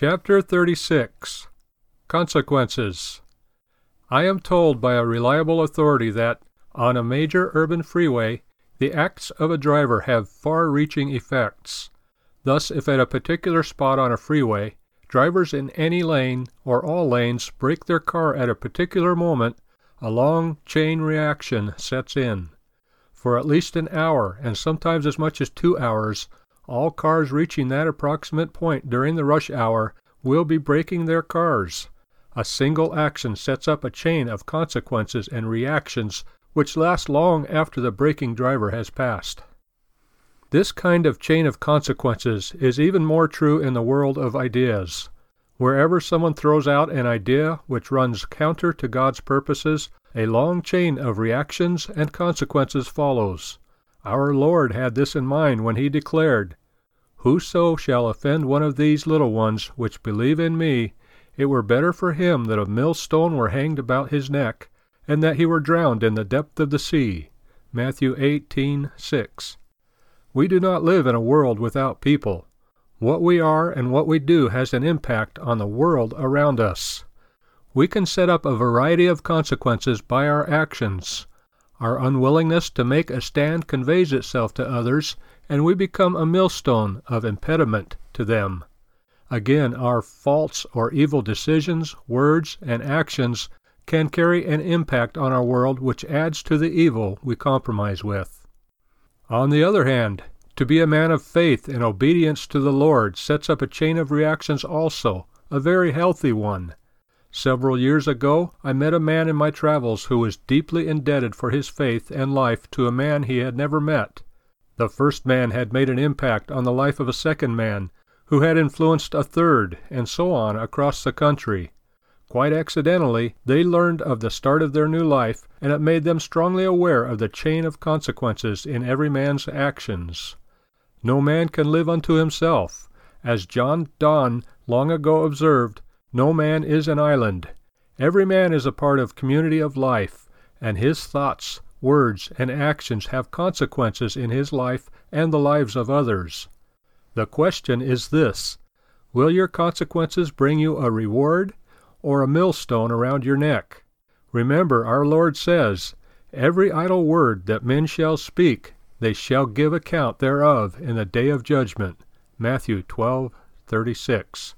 Chapter 36 Consequences I am told by a reliable authority that, on a major urban freeway, the acts of a driver have far reaching effects. Thus, if at a particular spot on a freeway, drivers in any lane or all lanes brake their car at a particular moment, a long chain reaction sets in. For at least an hour, and sometimes as much as two hours, all cars reaching that approximate point during the rush hour will be braking their cars. A single action sets up a chain of consequences and reactions which last long after the braking driver has passed. This kind of chain of consequences is even more true in the world of ideas. Wherever someone throws out an idea which runs counter to God's purposes, a long chain of reactions and consequences follows. Our Lord had this in mind when he declared, Whoso shall offend one of these little ones which believe in me, it were better for him that a millstone were hanged about his neck, and that he were drowned in the depth of the sea. Matthew 18:6. We do not live in a world without people. What we are and what we do has an impact on the world around us. We can set up a variety of consequences by our actions. Our unwillingness to make a stand conveys itself to others, and we become a millstone of impediment to them. Again, our faults or evil decisions, words, and actions can carry an impact on our world which adds to the evil we compromise with. On the other hand, to be a man of faith and obedience to the Lord sets up a chain of reactions also, a very healthy one. Several years ago I met a man in my travels who was deeply indebted for his faith and life to a man he had never met. The first man had made an impact on the life of a second man, who had influenced a third, and so on across the country. Quite accidentally, they learned of the start of their new life, and it made them strongly aware of the chain of consequences in every man's actions. No man can live unto himself. As John Donne long ago observed, no man is an island. Every man is a part of community of life, and his thoughts, words, and actions have consequences in his life and the lives of others. The question is this Will your consequences bring you a reward or a millstone around your neck? Remember, our Lord says, Every idle word that men shall speak, they shall give account thereof in the day of judgment. Matthew 12:36.